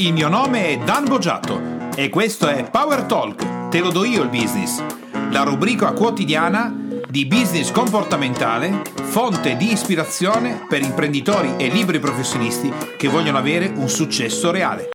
Il mio nome è Dan Boggiato e questo è Power Talk, te lo do io il business, la rubrica quotidiana di business comportamentale, fonte di ispirazione per imprenditori e libri professionisti che vogliono avere un successo reale.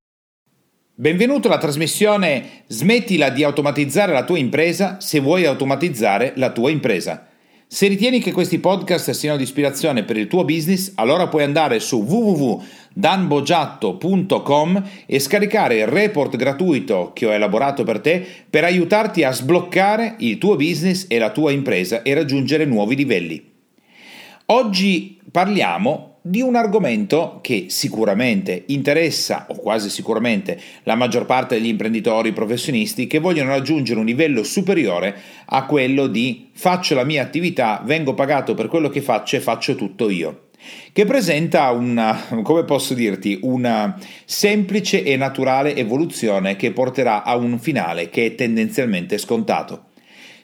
Benvenuto alla trasmissione Smettila di automatizzare la tua impresa se vuoi automatizzare la tua impresa. Se ritieni che questi podcast siano di ispirazione per il tuo business, allora puoi andare su www.danbogiatto.com e scaricare il report gratuito che ho elaborato per te per aiutarti a sbloccare il tuo business e la tua impresa e raggiungere nuovi livelli. Oggi parliamo di un argomento che sicuramente interessa, o quasi sicuramente, la maggior parte degli imprenditori professionisti che vogliono raggiungere un livello superiore a quello di faccio la mia attività, vengo pagato per quello che faccio e faccio tutto io che presenta una, come posso dirti, una semplice e naturale evoluzione che porterà a un finale che è tendenzialmente scontato.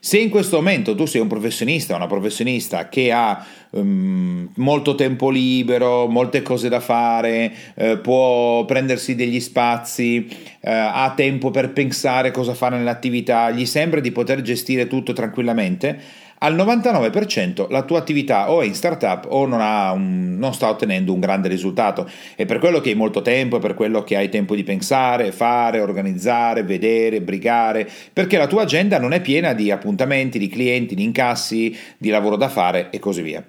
Se in questo momento tu sei un professionista, una professionista che ha um, molto tempo libero, molte cose da fare, eh, può prendersi degli spazi, eh, ha tempo per pensare cosa fare nell'attività, gli sembra di poter gestire tutto tranquillamente, al 99% la tua attività o è in startup o non, un, non, sta ottenendo un grande risultato. E per quello che hai molto tempo, è per quello che hai tempo di pensare, fare, organizzare, vedere, brigare, perché la tua agenda non è piena di appuntamenti, di clienti, di incassi, di lavoro da fare e così via.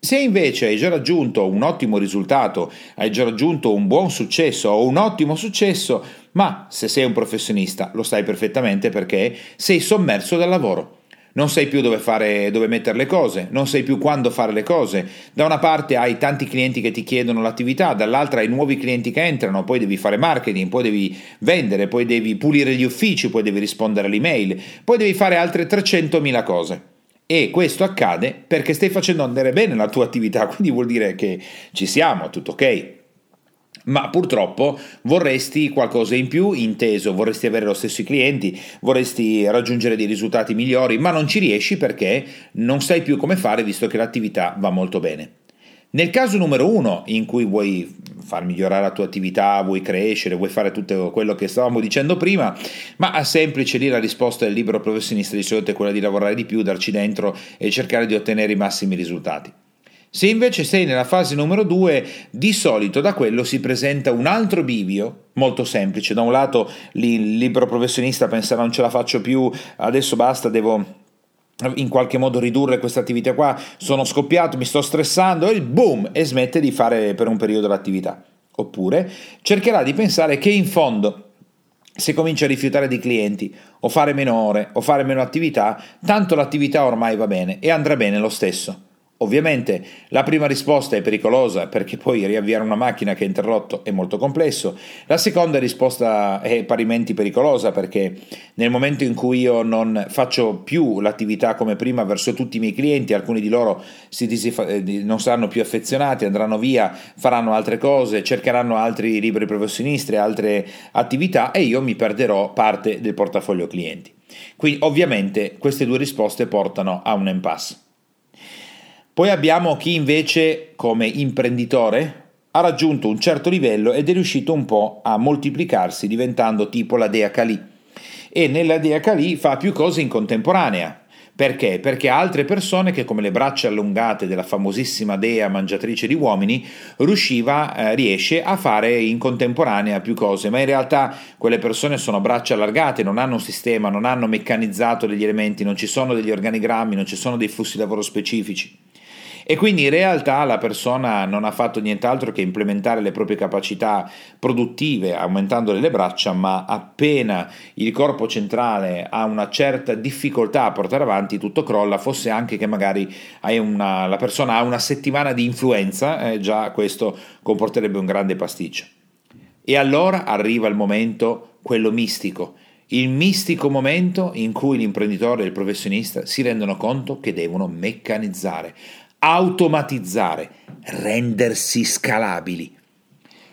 Se invece hai già raggiunto un ottimo risultato, hai già raggiunto un buon successo o un ottimo successo, ma se sei un professionista lo sai perfettamente perché sei sommerso dal lavoro non sai più dove, fare, dove mettere le cose, non sai più quando fare le cose. Da una parte hai tanti clienti che ti chiedono l'attività, dall'altra hai nuovi clienti che entrano, poi devi fare marketing, poi devi vendere, poi devi pulire gli uffici, poi devi rispondere alle email, poi devi fare altre 300.000 cose. E questo accade perché stai facendo andare bene la tua attività, quindi vuol dire che ci siamo, tutto ok ma purtroppo vorresti qualcosa in più, inteso, vorresti avere lo stesso i clienti, vorresti raggiungere dei risultati migliori, ma non ci riesci perché non sai più come fare visto che l'attività va molto bene. Nel caso numero uno, in cui vuoi far migliorare la tua attività, vuoi crescere, vuoi fare tutto quello che stavamo dicendo prima, ma a semplice lì la risposta del libero professionista di solito è quella di lavorare di più, darci dentro e cercare di ottenere i massimi risultati. Se invece sei nella fase numero 2, di solito da quello si presenta un altro bivio molto semplice. Da un lato il libero professionista pensa non ce la faccio più, adesso basta, devo in qualche modo ridurre questa attività qua, sono scoppiato, mi sto stressando e boom e smette di fare per un periodo l'attività. Oppure cercherà di pensare che in fondo se comincia a rifiutare di clienti o fare meno ore o fare meno attività, tanto l'attività ormai va bene e andrà bene lo stesso. Ovviamente la prima risposta è pericolosa perché poi riavviare una macchina che è interrotto è molto complesso, la seconda risposta è parimenti pericolosa perché nel momento in cui io non faccio più l'attività come prima verso tutti i miei clienti, alcuni di loro eh, non saranno più affezionati, andranno via, faranno altre cose, cercheranno altri libri professionisti, altre attività e io mi perderò parte del portafoglio clienti. Quindi ovviamente queste due risposte portano a un impasse. Poi abbiamo chi invece come imprenditore ha raggiunto un certo livello ed è riuscito un po' a moltiplicarsi diventando tipo la dea Kali e nella dea Kali fa più cose in contemporanea. Perché? Perché altre persone che come le braccia allungate della famosissima dea mangiatrice di uomini riusciva, eh, riesce a fare in contemporanea più cose, ma in realtà quelle persone sono braccia allargate, non hanno un sistema, non hanno meccanizzato degli elementi, non ci sono degli organigrammi, non ci sono dei flussi di lavoro specifici. E quindi in realtà la persona non ha fatto nient'altro che implementare le proprie capacità produttive aumentando le braccia, ma appena il corpo centrale ha una certa difficoltà a portare avanti, tutto crolla, fosse anche che magari una, la persona ha una settimana di influenza, eh, già questo comporterebbe un grande pasticcio. E allora arriva il momento, quello mistico, il mistico momento in cui l'imprenditore e il professionista si rendono conto che devono meccanizzare, automatizzare, rendersi scalabili.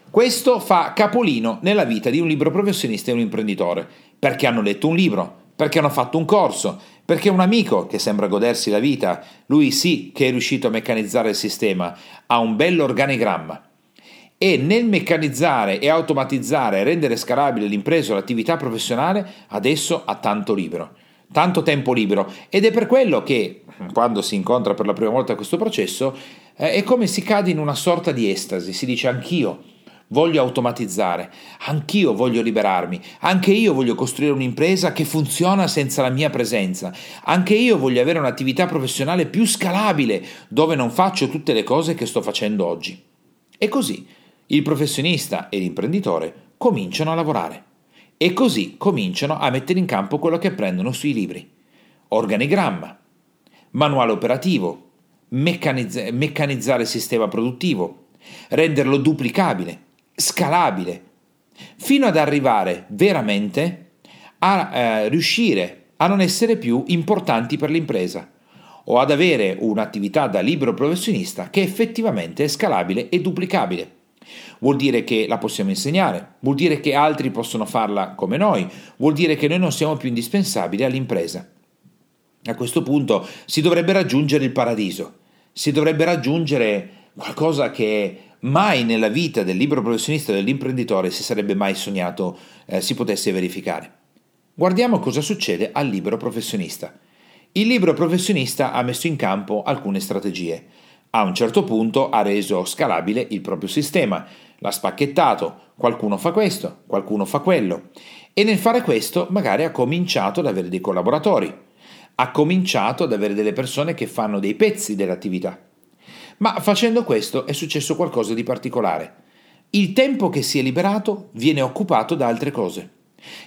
Questo fa capolino nella vita di un libro professionista e un imprenditore, perché hanno letto un libro, perché hanno fatto un corso, perché un amico che sembra godersi la vita, lui sì che è riuscito a meccanizzare il sistema, ha un bello organigramma. e nel meccanizzare e automatizzare e rendere scalabile l'impresa o l'attività professionale adesso ha tanto libero, tanto tempo libero. Ed è per quello che quando si incontra per la prima volta questo processo eh, è come si cade in una sorta di estasi, si dice anch'io voglio automatizzare, anch'io voglio liberarmi, anche io voglio costruire un'impresa che funziona senza la mia presenza, anche io voglio avere un'attività professionale più scalabile dove non faccio tutte le cose che sto facendo oggi. E così il professionista e l'imprenditore cominciano a lavorare e così cominciano a mettere in campo quello che apprendono sui libri. Organigramma, manuale operativo, meccanizz- meccanizzare il sistema produttivo, renderlo duplicabile, scalabile, fino ad arrivare veramente a eh, riuscire a non essere più importanti per l'impresa o ad avere un'attività da libero professionista che effettivamente è scalabile e duplicabile. Vuol dire che la possiamo insegnare, vuol dire che altri possono farla come noi, vuol dire che noi non siamo più indispensabili all'impresa. A questo punto si dovrebbe raggiungere il paradiso, si dovrebbe raggiungere qualcosa che mai nella vita del libero professionista e dell'imprenditore si sarebbe mai sognato eh, si potesse verificare. Guardiamo cosa succede al libero professionista. Il libero professionista ha messo in campo alcune strategie. A un certo punto ha reso scalabile il proprio sistema, l'ha spacchettato, qualcuno fa questo, qualcuno fa quello e nel fare questo magari ha cominciato ad avere dei collaboratori, ha cominciato ad avere delle persone che fanno dei pezzi dell'attività. Ma facendo questo è successo qualcosa di particolare. Il tempo che si è liberato viene occupato da altre cose.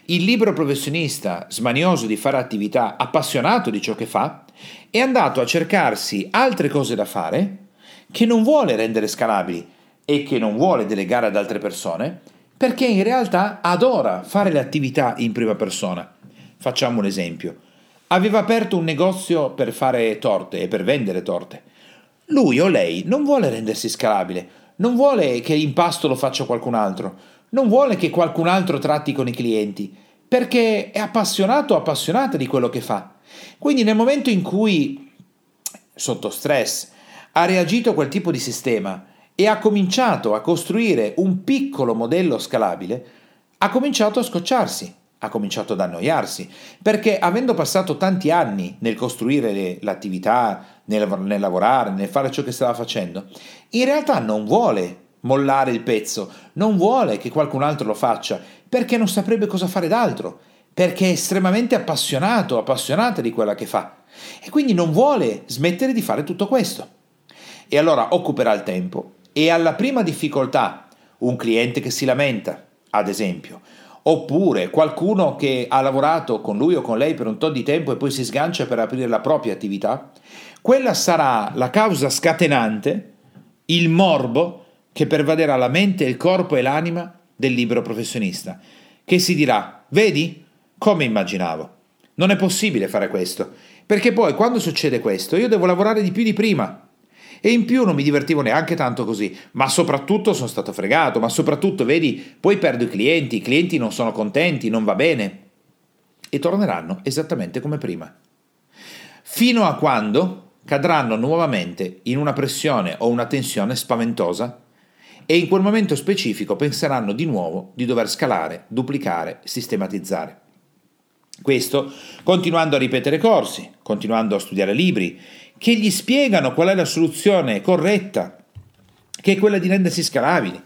Il libero professionista, smanioso di fare attività, appassionato di ciò che fa, è andato a cercarsi altre cose da fare che non vuole rendere scalabili e che non vuole delegare ad altre persone, perché in realtà adora fare le attività in prima persona. Facciamo un esempio. Aveva aperto un negozio per fare torte e per vendere torte. Lui o lei non vuole rendersi scalabile, non vuole che l'impasto lo faccia qualcun altro, non vuole che qualcun altro tratti con i clienti, perché è appassionato o appassionata di quello che fa. Quindi nel momento in cui, sotto stress, ha reagito quel tipo di sistema e ha cominciato a costruire un piccolo modello scalabile, ha cominciato a scocciarsi, ha cominciato ad annoiarsi, perché avendo passato tanti anni nel costruire l'attività, nel, nel lavorare, nel fare ciò che stava facendo, in realtà non vuole mollare il pezzo, non vuole che qualcun altro lo faccia, perché non saprebbe cosa fare d'altro, perché è estremamente appassionato, appassionata di quella che fa, e quindi non vuole smettere di fare tutto questo. E allora occuperà il tempo. E alla prima difficoltà, un cliente che si lamenta, ad esempio, oppure qualcuno che ha lavorato con lui o con lei per un tot di tempo e poi si sgancia per aprire la propria attività, quella sarà la causa scatenante, il morbo che pervaderà la mente, il corpo e l'anima del libero professionista, che si dirà, vedi, come immaginavo. Non è possibile fare questo, perché poi quando succede questo io devo lavorare di più di prima. E in più non mi divertivo neanche tanto così, ma soprattutto sono stato fregato, ma soprattutto, vedi, poi perdo i clienti, i clienti non sono contenti, non va bene. E torneranno esattamente come prima. Fino a quando cadranno nuovamente in una pressione o una tensione spaventosa e in quel momento specifico penseranno di nuovo di dover scalare, duplicare, sistematizzare. Questo continuando a ripetere corsi, continuando a studiare libri, che gli spiegano qual è la soluzione corretta, che è quella di rendersi scalabili,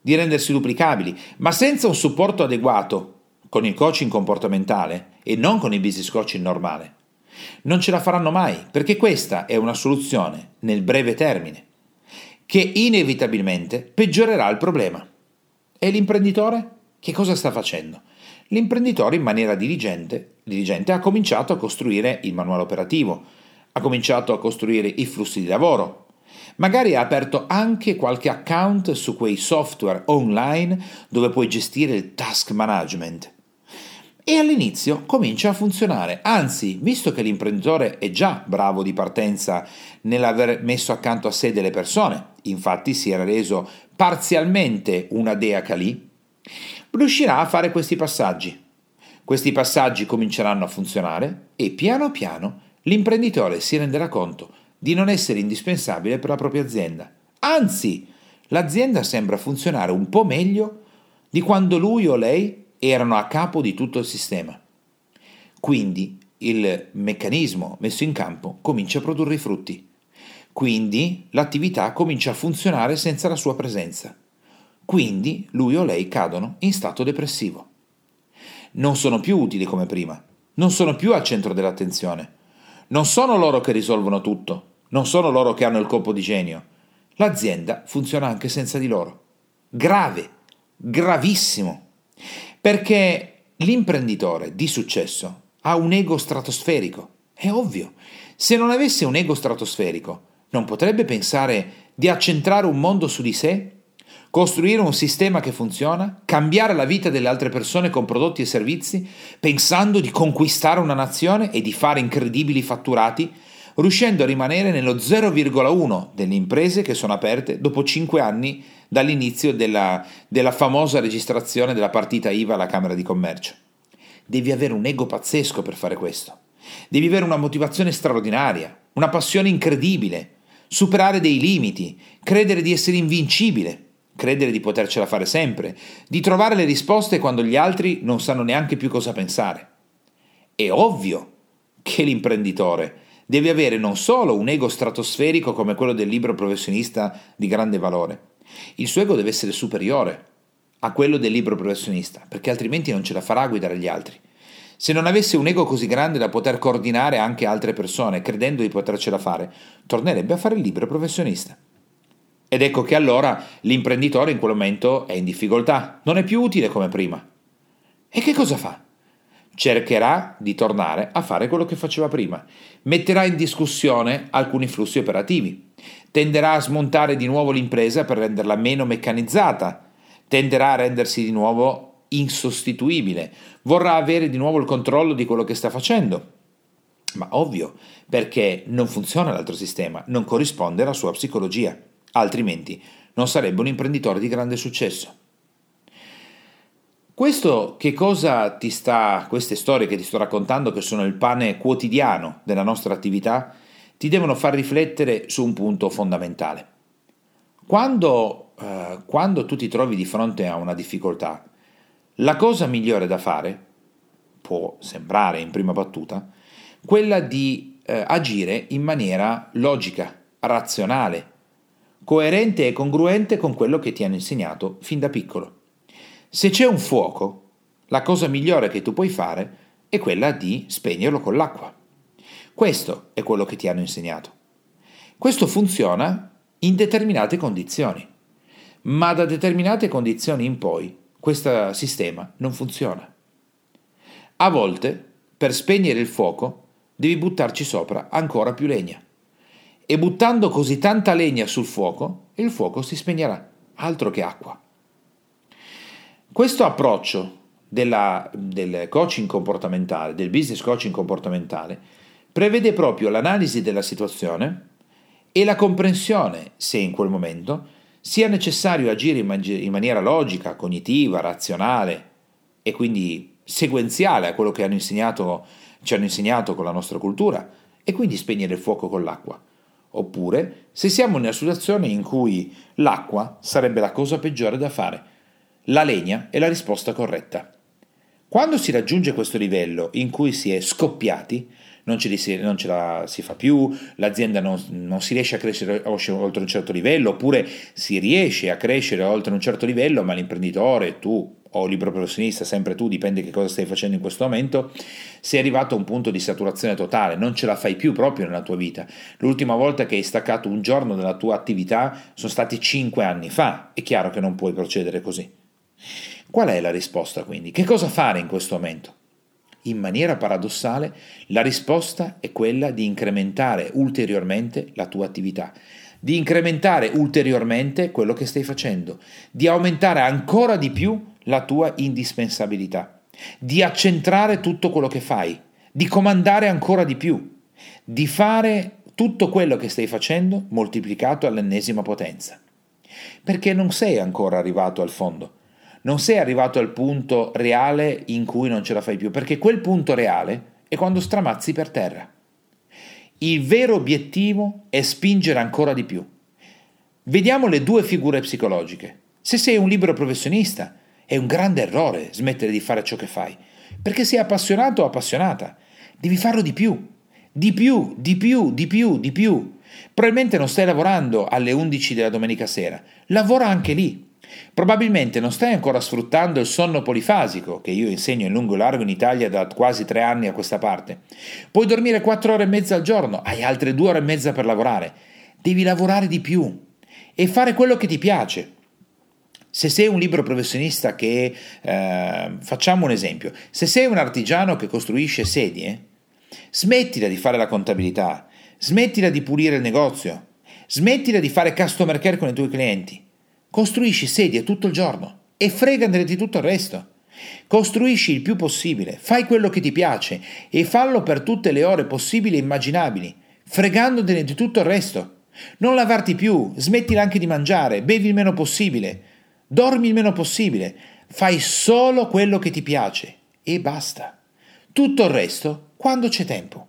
di rendersi duplicabili, ma senza un supporto adeguato con il coaching comportamentale e non con il business coaching normale. Non ce la faranno mai, perché questa è una soluzione nel breve termine, che inevitabilmente peggiorerà il problema. E l'imprenditore? Che cosa sta facendo? L'imprenditore in maniera diligente, diligente ha cominciato a costruire il manuale operativo, ha cominciato a costruire i flussi di lavoro, magari ha aperto anche qualche account su quei software online dove puoi gestire il task management e all'inizio comincia a funzionare. Anzi, visto che l'imprenditore è già bravo di partenza nell'aver messo accanto a sé delle persone, infatti si era reso parzialmente una dea Kali, riuscirà a fare questi passaggi. Questi passaggi cominceranno a funzionare e piano piano l'imprenditore si renderà conto di non essere indispensabile per la propria azienda. Anzi, l'azienda sembra funzionare un po' meglio di quando lui o lei erano a capo di tutto il sistema. Quindi il meccanismo messo in campo comincia a produrre i frutti. Quindi l'attività comincia a funzionare senza la sua presenza. Quindi lui o lei cadono in stato depressivo. Non sono più utili come prima, non sono più al centro dell'attenzione. Non sono loro che risolvono tutto, non sono loro che hanno il colpo di genio. L'azienda funziona anche senza di loro. Grave, gravissimo. Perché l'imprenditore di successo ha un ego stratosferico. È ovvio. Se non avesse un ego stratosferico, non potrebbe pensare di accentrare un mondo su di sé costruire un sistema che funziona, cambiare la vita delle altre persone con prodotti e servizi, pensando di conquistare una nazione e di fare incredibili fatturati, riuscendo a rimanere nello 0,1 delle imprese che sono aperte dopo 5 anni dall'inizio della, della famosa registrazione della partita IVA alla Camera di Commercio. Devi avere un ego pazzesco per fare questo. Devi avere una motivazione straordinaria, una passione incredibile, superare dei limiti, credere di essere invincibile credere di potercela fare sempre, di trovare le risposte quando gli altri non sanno neanche più cosa pensare. È ovvio che l'imprenditore deve avere non solo un ego stratosferico come quello del libro professionista di grande valore, il suo ego deve essere superiore a quello del libro professionista, perché altrimenti non ce la farà a guidare gli altri. Se non avesse un ego così grande da poter coordinare anche altre persone, credendo di potercela fare, tornerebbe a fare il libro professionista. Ed ecco che allora l'imprenditore in quel momento è in difficoltà, non è più utile come prima. E che cosa fa? Cercherà di tornare a fare quello che faceva prima, metterà in discussione alcuni flussi operativi, tenderà a smontare di nuovo l'impresa per renderla meno meccanizzata, tenderà a rendersi di nuovo insostituibile, vorrà avere di nuovo il controllo di quello che sta facendo. Ma ovvio, perché non funziona l'altro sistema, non corrisponde alla sua psicologia altrimenti non sarebbe un imprenditore di grande successo. Questo che cosa ti sta, queste storie che ti sto raccontando, che sono il pane quotidiano della nostra attività, ti devono far riflettere su un punto fondamentale. Quando, eh, quando tu ti trovi di fronte a una difficoltà, la cosa migliore da fare, può sembrare in prima battuta, quella di eh, agire in maniera logica, razionale, coerente e congruente con quello che ti hanno insegnato fin da piccolo. Se c'è un fuoco, la cosa migliore che tu puoi fare è quella di spegnerlo con l'acqua. Questo è quello che ti hanno insegnato. Questo funziona in determinate condizioni, ma da determinate condizioni in poi questo sistema non funziona. A volte, per spegnere il fuoco, devi buttarci sopra ancora più legna e buttando così tanta legna sul fuoco, il fuoco si spegnerà, altro che acqua. Questo approccio della, del coaching comportamentale, del business coaching comportamentale, prevede proprio l'analisi della situazione e la comprensione se in quel momento sia necessario agire in, man- in maniera logica, cognitiva, razionale e quindi sequenziale a quello che hanno ci hanno insegnato con la nostra cultura e quindi spegnere il fuoco con l'acqua oppure se siamo una situazione in cui l'acqua sarebbe la cosa peggiore da fare. La legna è la risposta corretta. Quando si raggiunge questo livello in cui si è scoppiati, non ce, si, non ce la si fa più, l'azienda non, non, si riesce a crescere oltre un certo livello, oppure si riesce a crescere oltre un certo livello, ma l'imprenditore, tu o libero professionista, sempre tu, dipende che cosa stai facendo in questo momento, sei arrivato a un punto di saturazione totale, non ce la fai più proprio nella tua vita. L'ultima volta che hai staccato un giorno dalla tua attività sono stati cinque anni fa, è chiaro che non puoi procedere così. Qual è la risposta quindi? Che cosa fare in questo momento? In maniera paradossale, la risposta è quella di incrementare ulteriormente la tua attività, di incrementare ulteriormente quello che stai facendo, di aumentare ancora di più la tua indispensabilità, di accentrare tutto quello che fai, di comandare ancora di più, di fare tutto quello che stai facendo moltiplicato all'ennesima potenza. Perché non sei ancora arrivato al fondo, non sei arrivato al punto reale in cui non ce la fai più, perché quel punto reale è quando stramazzi per terra. Il vero obiettivo è spingere ancora di più. Vediamo le due figure psicologiche. Se sei un libero professionista, è un grande errore smettere di fare ciò che fai, perché sei appassionato o appassionata. Devi farlo di più, di più, di più, di più, di più. Probabilmente non stai lavorando alle 11 della domenica sera, lavora anche lì. Probabilmente non stai ancora sfruttando il sonno polifasico, che io insegno in lungo e largo in Italia da quasi tre anni a questa parte. Puoi dormire quattro ore e mezza al giorno, hai altre due ore e mezza per lavorare. Devi lavorare di più e fare quello che ti piace. Se sei un libero professionista che, eh, facciamo un esempio, se sei un artigiano che costruisce sedie, smettila di fare la contabilità, smettila di pulire il negozio, smettila di fare customer care con i tuoi clienti Costruisci sedie tutto il giorno e fregandene di tutto il resto. Costruisci il più possibile, fai quello che ti piace e fallo per tutte le ore possibili e immaginabili, fregandotene di tutto il resto. Non lavarti più, smettila anche di mangiare, bevi il meno possibile, dormi il meno possibile, fai solo quello che ti piace e basta. Tutto il resto quando c'è tempo.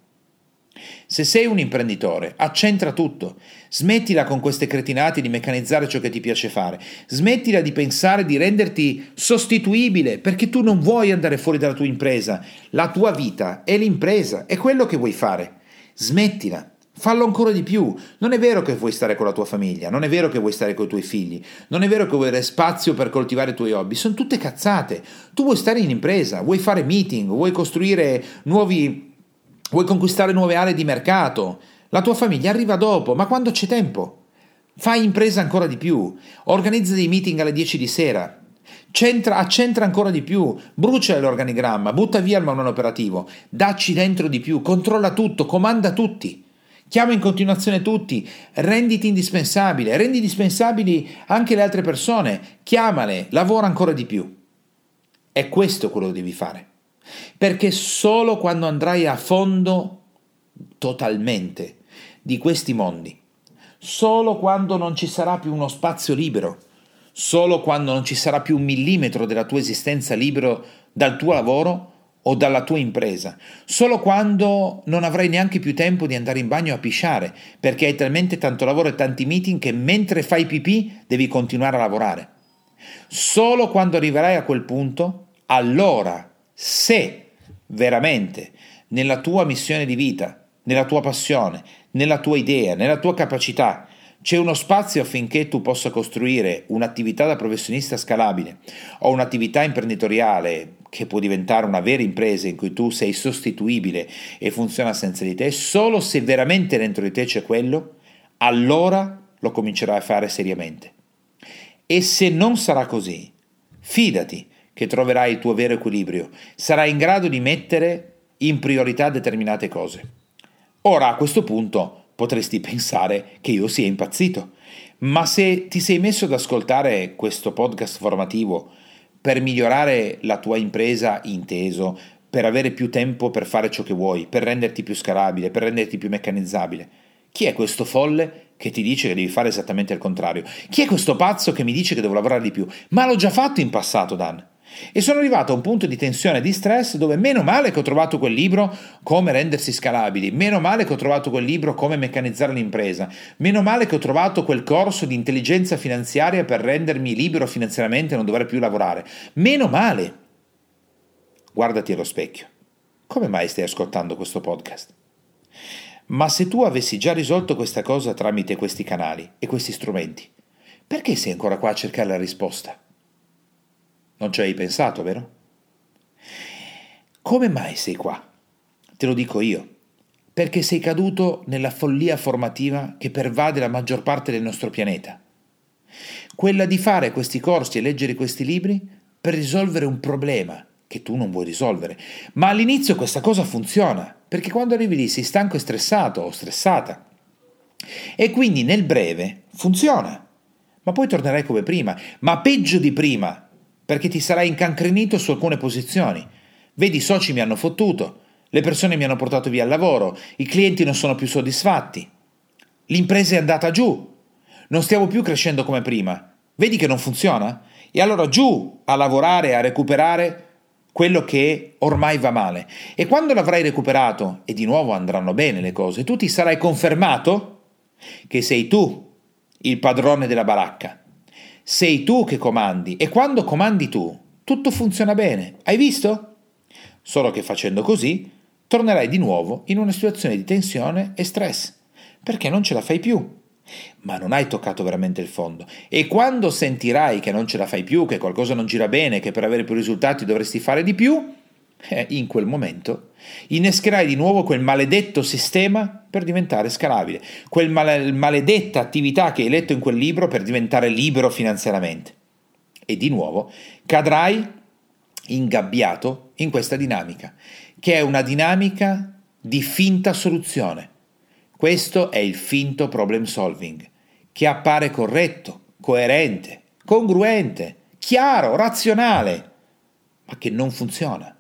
Se sei un imprenditore, accentra tutto. Smettila con queste cretinate di meccanizzare ciò che ti piace fare. Smettila di pensare di renderti sostituibile perché tu non vuoi andare fuori dalla tua impresa. La tua vita è l'impresa, è quello che vuoi fare. Smettila. Fallo ancora di più. Non è vero che vuoi stare con la tua famiglia, non è vero che vuoi stare con i tuoi figli, non è vero che vuoi avere spazio per coltivare i tuoi hobby, sono tutte cazzate. Tu vuoi stare in impresa, vuoi fare meeting, vuoi costruire nuovi vuoi conquistare nuove aree di mercato, la tua famiglia arriva dopo, ma quando c'è tempo? Fai impresa ancora di più, organizza dei meeting alle 10 di sera, Centra, accentra ancora di più, brucia l'organigramma, butta via il manuale operativo, dacci dentro di più, controlla tutto, comanda tutti. Chiama in continuazione tutti, renditi indispensabile, rendi indispensabili anche le altre persone, chiamale, lavora ancora di più. È questo quello che devi fare. Perché solo quando andrai a fondo totalmente di questi mondi, solo quando non ci sarà più uno spazio libero, solo quando non ci sarà più un millimetro della tua esistenza libero dal tuo lavoro o dalla tua impresa, solo quando non avrai neanche più tempo di andare in bagno a pisciare, perché hai talmente tanto lavoro e tanti meeting che mentre fai pipì devi continuare a lavorare. Solo quando arriverai a quel punto, allora se veramente nella tua missione di vita, nella tua passione, nella tua idea, nella tua capacità, c'è uno spazio affinché tu possa costruire un'attività da professionista scalabile o un'attività imprenditoriale che può diventare una vera impresa in cui tu sei sostituibile e funziona senza di te, solo se veramente dentro di te c'è quello, allora lo comincerai a fare seriamente. E se non sarà così, fidati che troverai il tuo vero equilibrio, sarai in grado di mettere in priorità determinate cose. Ora a questo punto potresti pensare che io sia impazzito, ma se ti sei messo ad ascoltare questo podcast formativo per migliorare la tua impresa inteso, per avere più tempo per fare ciò che vuoi, per renderti più scalabile, per renderti più meccanizzabile, chi è questo folle che ti dice che devi fare esattamente il contrario? Chi è questo pazzo che mi dice che devo lavorare di più? Ma l'ho già fatto in passato, Dan. E sono arrivato a un punto di tensione e di stress dove meno male che ho trovato quel libro come rendersi scalabili, meno male che ho trovato quel libro come meccanizzare l'impresa, meno male che ho trovato quel corso di intelligenza finanziaria per rendermi libero finanziariamente e non dover più lavorare. Meno male. Guardati allo specchio. Come mai stai ascoltando questo podcast? Ma se tu avessi già risolto questa cosa tramite questi canali e questi strumenti, perché sei ancora qua a cercare la risposta? Non ci hai pensato, vero? Come mai sei qua? Te lo dico io. Perché sei caduto nella follia formativa che pervade la maggior parte del nostro pianeta. Quella di fare questi corsi e leggere questi libri per risolvere un problema che tu non vuoi risolvere. Ma all'inizio questa cosa funziona, perché quando arrivi lì sei stanco e stressato o stressata. E quindi nel breve funziona. Ma poi tornerai come prima, ma peggio di prima, perché ti sarai incancrenito su alcune posizioni. Vedi, i soci mi hanno fottuto, le persone mi hanno portato via il lavoro, i clienti non sono più soddisfatti, l'impresa è andata giù, non stiamo più crescendo come prima. Vedi che non funziona? E allora giù a lavorare, a recuperare quello che ormai va male. E quando l'avrai recuperato e di nuovo andranno bene le cose, tu ti sarai confermato che sei tu il padrone della baracca. Sei tu che comandi e quando comandi tu, tutto funziona bene. Hai visto? Solo che facendo così, tornerai di nuovo in una situazione di tensione e stress, perché non ce la fai più. Ma non hai toccato veramente il fondo. E quando sentirai che non ce la fai più, che qualcosa non gira bene, che per avere più risultati dovresti fare di più, eh, in quel momento innescherai di nuovo quel maledetto sistema per diventare scalabile, quel male- maledetta attività che hai letto in quel libro per diventare libero finanziariamente. E di nuovo cadrai ingabbiato in questa dinamica, che è una dinamica di finta soluzione. Questo è il finto problem solving, che appare corretto, coerente, congruente, chiaro, razionale, ma che non funziona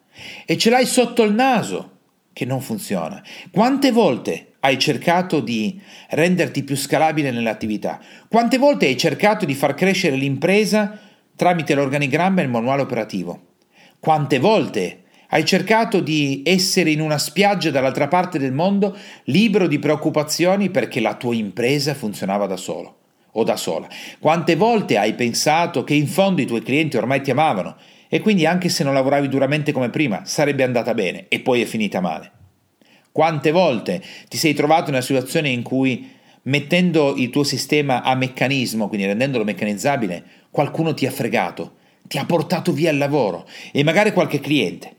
e ce l'hai sotto il naso che non funziona. Quante volte hai cercato di renderti più scalabile nell'attività? Quante volte hai cercato di far crescere l'impresa tramite l'organigramma e il manuale operativo? Quante volte hai cercato di essere in una spiaggia dall'altra parte del mondo libero di preoccupazioni perché la tua impresa funzionava da solo o da sola? Quante volte hai pensato che in fondo i tuoi clienti ormai ti amavano e quindi anche se non lavoravi duramente come prima sarebbe andata bene e poi è finita male. Quante volte ti sei trovato in una situazione in cui mettendo il tuo sistema a meccanismo, quindi rendendolo meccanizzabile, qualcuno ti ha fregato, ti ha portato via il lavoro e magari qualche cliente.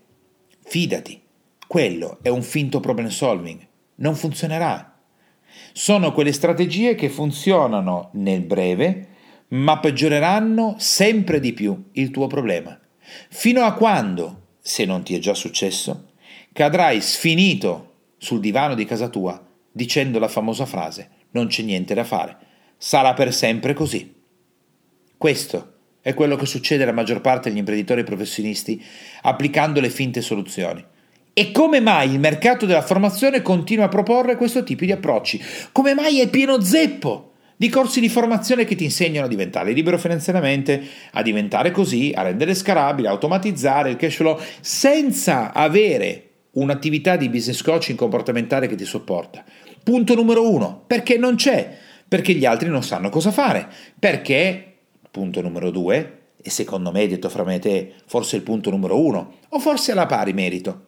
Fidati, quello è un finto problem solving, non funzionerà. Sono quelle strategie che funzionano nel breve, ma peggioreranno sempre di più il tuo problema. Fino a quando, se non ti è già successo, cadrai sfinito sul divano di casa tua dicendo la famosa frase non c'è niente da fare, sarà per sempre così. Questo è quello che succede alla maggior parte degli imprenditori professionisti applicando le finte soluzioni. E come mai il mercato della formazione continua a proporre questo tipo di approcci? Come mai è pieno zeppo di corsi di formazione che ti insegnano a diventare libero finanziariamente, a diventare così, a rendere scalabile, a automatizzare il cash flow, senza avere un'attività di business coaching comportamentale che ti sopporta. Punto numero uno, perché non c'è, perché gli altri non sanno cosa fare, perché, punto numero due, e secondo me, detto fra me e te, forse il punto numero uno, o forse alla pari merito,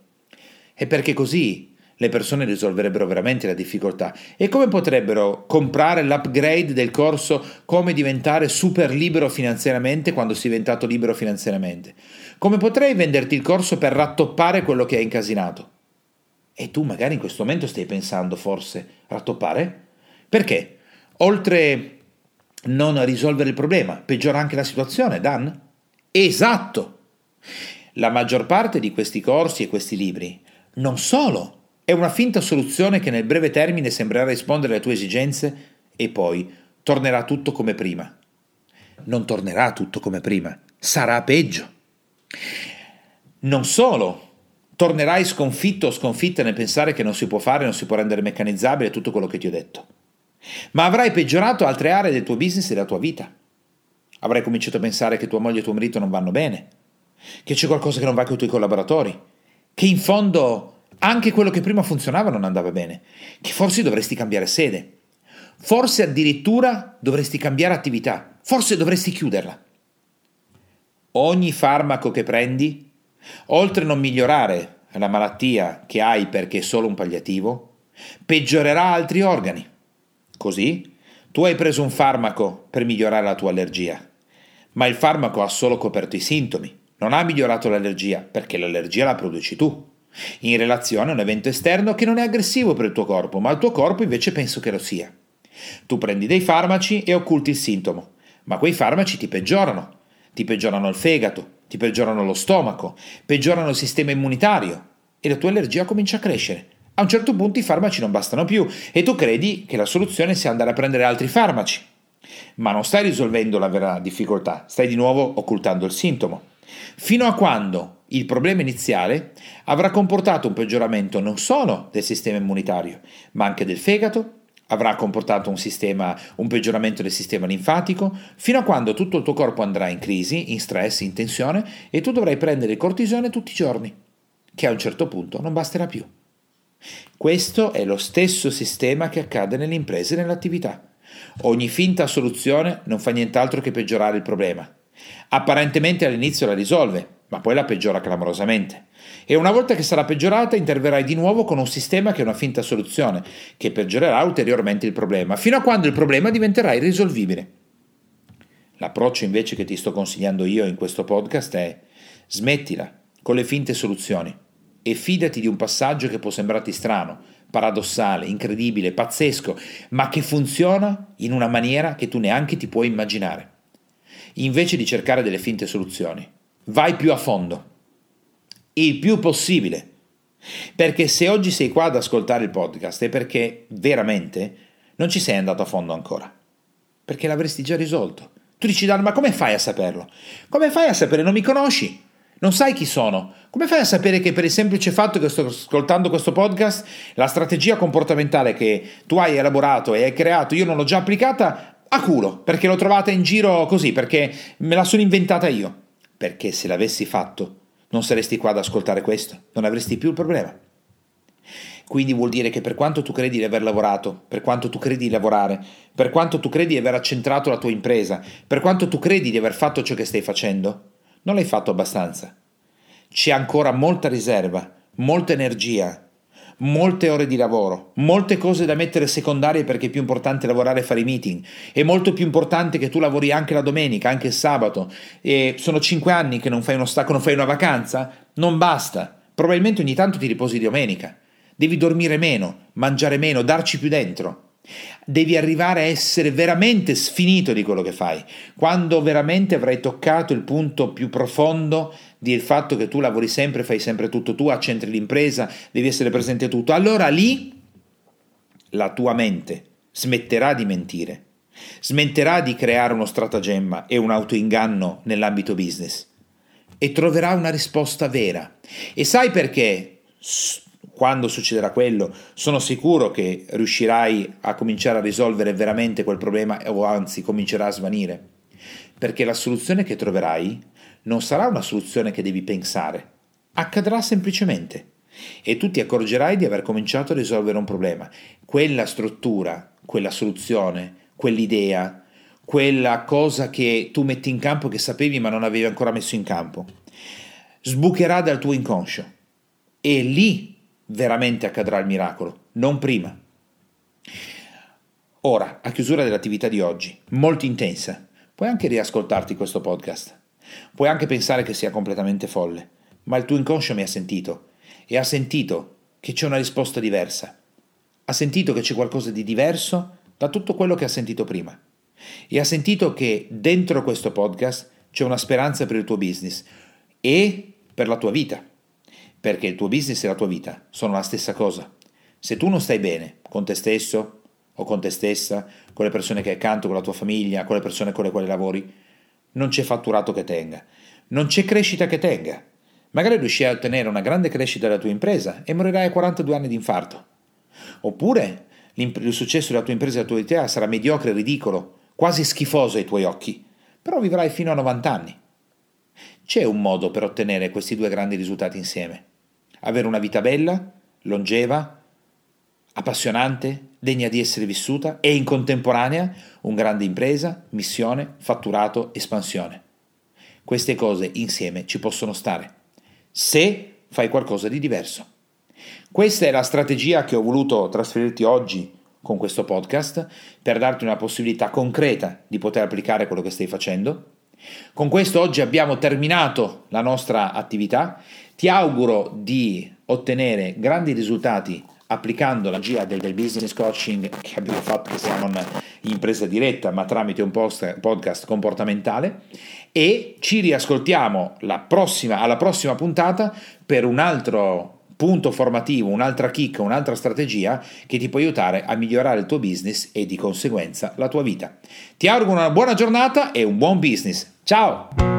è perché così le persone risolverebbero veramente la difficoltà e come potrebbero comprare l'upgrade del corso come diventare super libero finanziariamente quando sei diventato libero finanziariamente? Come potrei venderti il corso per rattoppare quello che hai incasinato? E tu magari in questo momento stai pensando forse rattoppare? Perché? Oltre non risolvere il problema, peggiora anche la situazione, Dan? Esatto! La maggior parte di questi corsi e questi libri non solo è una finta soluzione che nel breve termine sembrerà rispondere alle tue esigenze e poi tornerà tutto come prima. Non tornerà tutto come prima, sarà peggio. Non solo, tornerai sconfitto o sconfitta nel pensare che non si può fare, non si può rendere meccanizzabile tutto quello che ti ho detto, ma avrai peggiorato altre aree del tuo business e della tua vita. Avrai cominciato a pensare che tua moglie e tuo marito non vanno bene, che c'è qualcosa che non va con i tuoi collaboratori, che in fondo anche quello che prima funzionava non andava bene, che forse dovresti cambiare sede, forse addirittura dovresti cambiare attività, forse dovresti chiuderla. Ogni farmaco che prendi, oltre a non migliorare la malattia che hai perché è solo un palliativo, peggiorerà altri organi. Così, tu hai preso un farmaco per migliorare la tua allergia, ma il farmaco ha solo coperto i sintomi, non ha migliorato l'allergia perché l'allergia la produci tu in relazione a un evento esterno che non è aggressivo per il tuo corpo, ma il tuo corpo invece penso che lo sia. Tu prendi dei farmaci e occulti il sintomo, ma quei farmaci ti peggiorano. Ti peggiorano il fegato, ti peggiorano lo stomaco, peggiorano il sistema immunitario e la tua allergia comincia a crescere. A un certo punto i farmaci non bastano più e tu credi che la soluzione sia andare a prendere altri farmaci. Ma non stai risolvendo la vera difficoltà, stai di nuovo occultando il sintomo. Fino a quando il problema iniziale avrà comportato un peggioramento non solo del sistema immunitario, ma anche del fegato, avrà comportato un, sistema, un peggioramento del sistema linfatico, fino a quando tutto il tuo corpo andrà in crisi, in stress, in tensione e tu dovrai prendere cortisone tutti i giorni, che a un certo punto non basterà più. Questo è lo stesso sistema che accade nelle imprese e nell'attività. Ogni finta soluzione non fa nient'altro che peggiorare il problema. Apparentemente all'inizio la risolve, ma poi la peggiora clamorosamente. E una volta che sarà peggiorata, interverrai di nuovo con un sistema che è una finta soluzione, che peggiorerà ulteriormente il problema, fino a quando il problema diventerà irrisolvibile. L'approccio invece che ti sto consigliando io in questo podcast è smettila con le finte soluzioni e fidati di un passaggio che può sembrarti strano, paradossale, incredibile, pazzesco, ma che funziona in una maniera che tu neanche ti puoi immaginare. Invece di cercare delle finte soluzioni, vai più a fondo, il più possibile. Perché se oggi sei qua ad ascoltare il podcast è perché veramente non ci sei andato a fondo ancora. Perché l'avresti già risolto. Tu dici, Dan, ma come fai a saperlo? Come fai a sapere? Non mi conosci? Non sai chi sono. Come fai a sapere che per il semplice fatto che sto ascoltando questo podcast, la strategia comportamentale che tu hai elaborato e hai creato, io non l'ho già applicata a culo, perché l'ho trovata in giro così, perché me la sono inventata io. Perché se l'avessi fatto, non saresti qua ad ascoltare questo, non avresti più il problema. Quindi vuol dire che per quanto tu credi di aver lavorato, per quanto tu credi di lavorare, per quanto tu credi di aver accentrato la tua impresa, per quanto tu credi di aver fatto ciò che stai facendo, non l'hai fatto abbastanza. C'è ancora molta riserva, molta energia, molte ore di lavoro, molte cose da mettere secondarie perché è più importante lavorare e fare i meeting. È molto più importante che tu lavori anche la domenica, anche il sabato. E sono cinque anni che non fai uno stacco, non fai una vacanza. Non basta. Probabilmente ogni tanto ti riposi di domenica. Devi dormire meno, mangiare meno, darci più dentro. Devi arrivare a essere veramente sfinito di quello che fai, quando veramente avrai toccato il punto più profondo del fatto che tu lavori sempre, fai sempre tutto tu, accentri l'impresa, devi essere presente tutto. Allora lì la tua mente smetterà di mentire, smetterà di creare uno stratagemma e un autoinganno nell'ambito business e troverà una risposta vera. E sai perché? quando succederà quello, sono sicuro che riuscirai a cominciare a risolvere veramente quel problema o anzi comincerà a svanire. Perché la soluzione che troverai non sarà una soluzione che devi pensare, accadrà semplicemente e tu ti accorgerai di aver cominciato a risolvere un problema. Quella struttura, quella soluzione, quell'idea, quella cosa che tu metti in campo che sapevi ma non avevi ancora messo in campo, sbucherà dal tuo inconscio e lì veramente accadrà il miracolo, non prima. Ora, a chiusura dell'attività di oggi, molto intensa, puoi anche riascoltarti questo podcast. Puoi anche pensare che sia completamente folle, ma il tuo inconscio mi ha sentito e ha sentito che c'è una risposta diversa. Ha sentito che c'è qualcosa di diverso da tutto quello che ha sentito prima. E ha sentito che dentro questo podcast c'è una speranza per il tuo business e per la tua vita perché il tuo business e la tua vita sono la stessa cosa. Se tu non stai bene con te stesso o con te stessa, con le persone che hai accanto, con la tua famiglia, con le persone con le quali lavori, non c'è fatturato che tenga, non c'è crescita che tenga. Magari riuscirai a ottenere una grande crescita della tua impresa e morirai a 42 anni di infarto. Oppure il successo della tua impresa e della tua idea sarà mediocre, ridicolo, quasi schifoso ai tuoi occhi, però vivrai fino a 90 anni. C'è un modo per ottenere questi due grandi risultati insieme avere una vita bella, longeva, appassionante, degna di essere vissuta e in contemporanea un grande impresa, missione, fatturato, espansione. Queste cose insieme ci possono stare, se fai qualcosa di diverso. Questa è la strategia che ho voluto trasferirti oggi con questo podcast per darti una possibilità concreta di poter applicare quello che stai facendo. Con questo oggi abbiamo terminato la nostra attività. Ti auguro di ottenere grandi risultati applicando la magia del, del, business coaching che abbiamo fatto, che siamo in presa diretta, ma tramite un post, podcast comportamentale. E ci riascoltiamo prossima, alla prossima puntata per un altro punto formativo, un'altra kick, un'altra strategia che ti può aiutare a migliorare il tuo business e di conseguenza la tua vita. Ti auguro una buona giornata e un buon business. Ciao!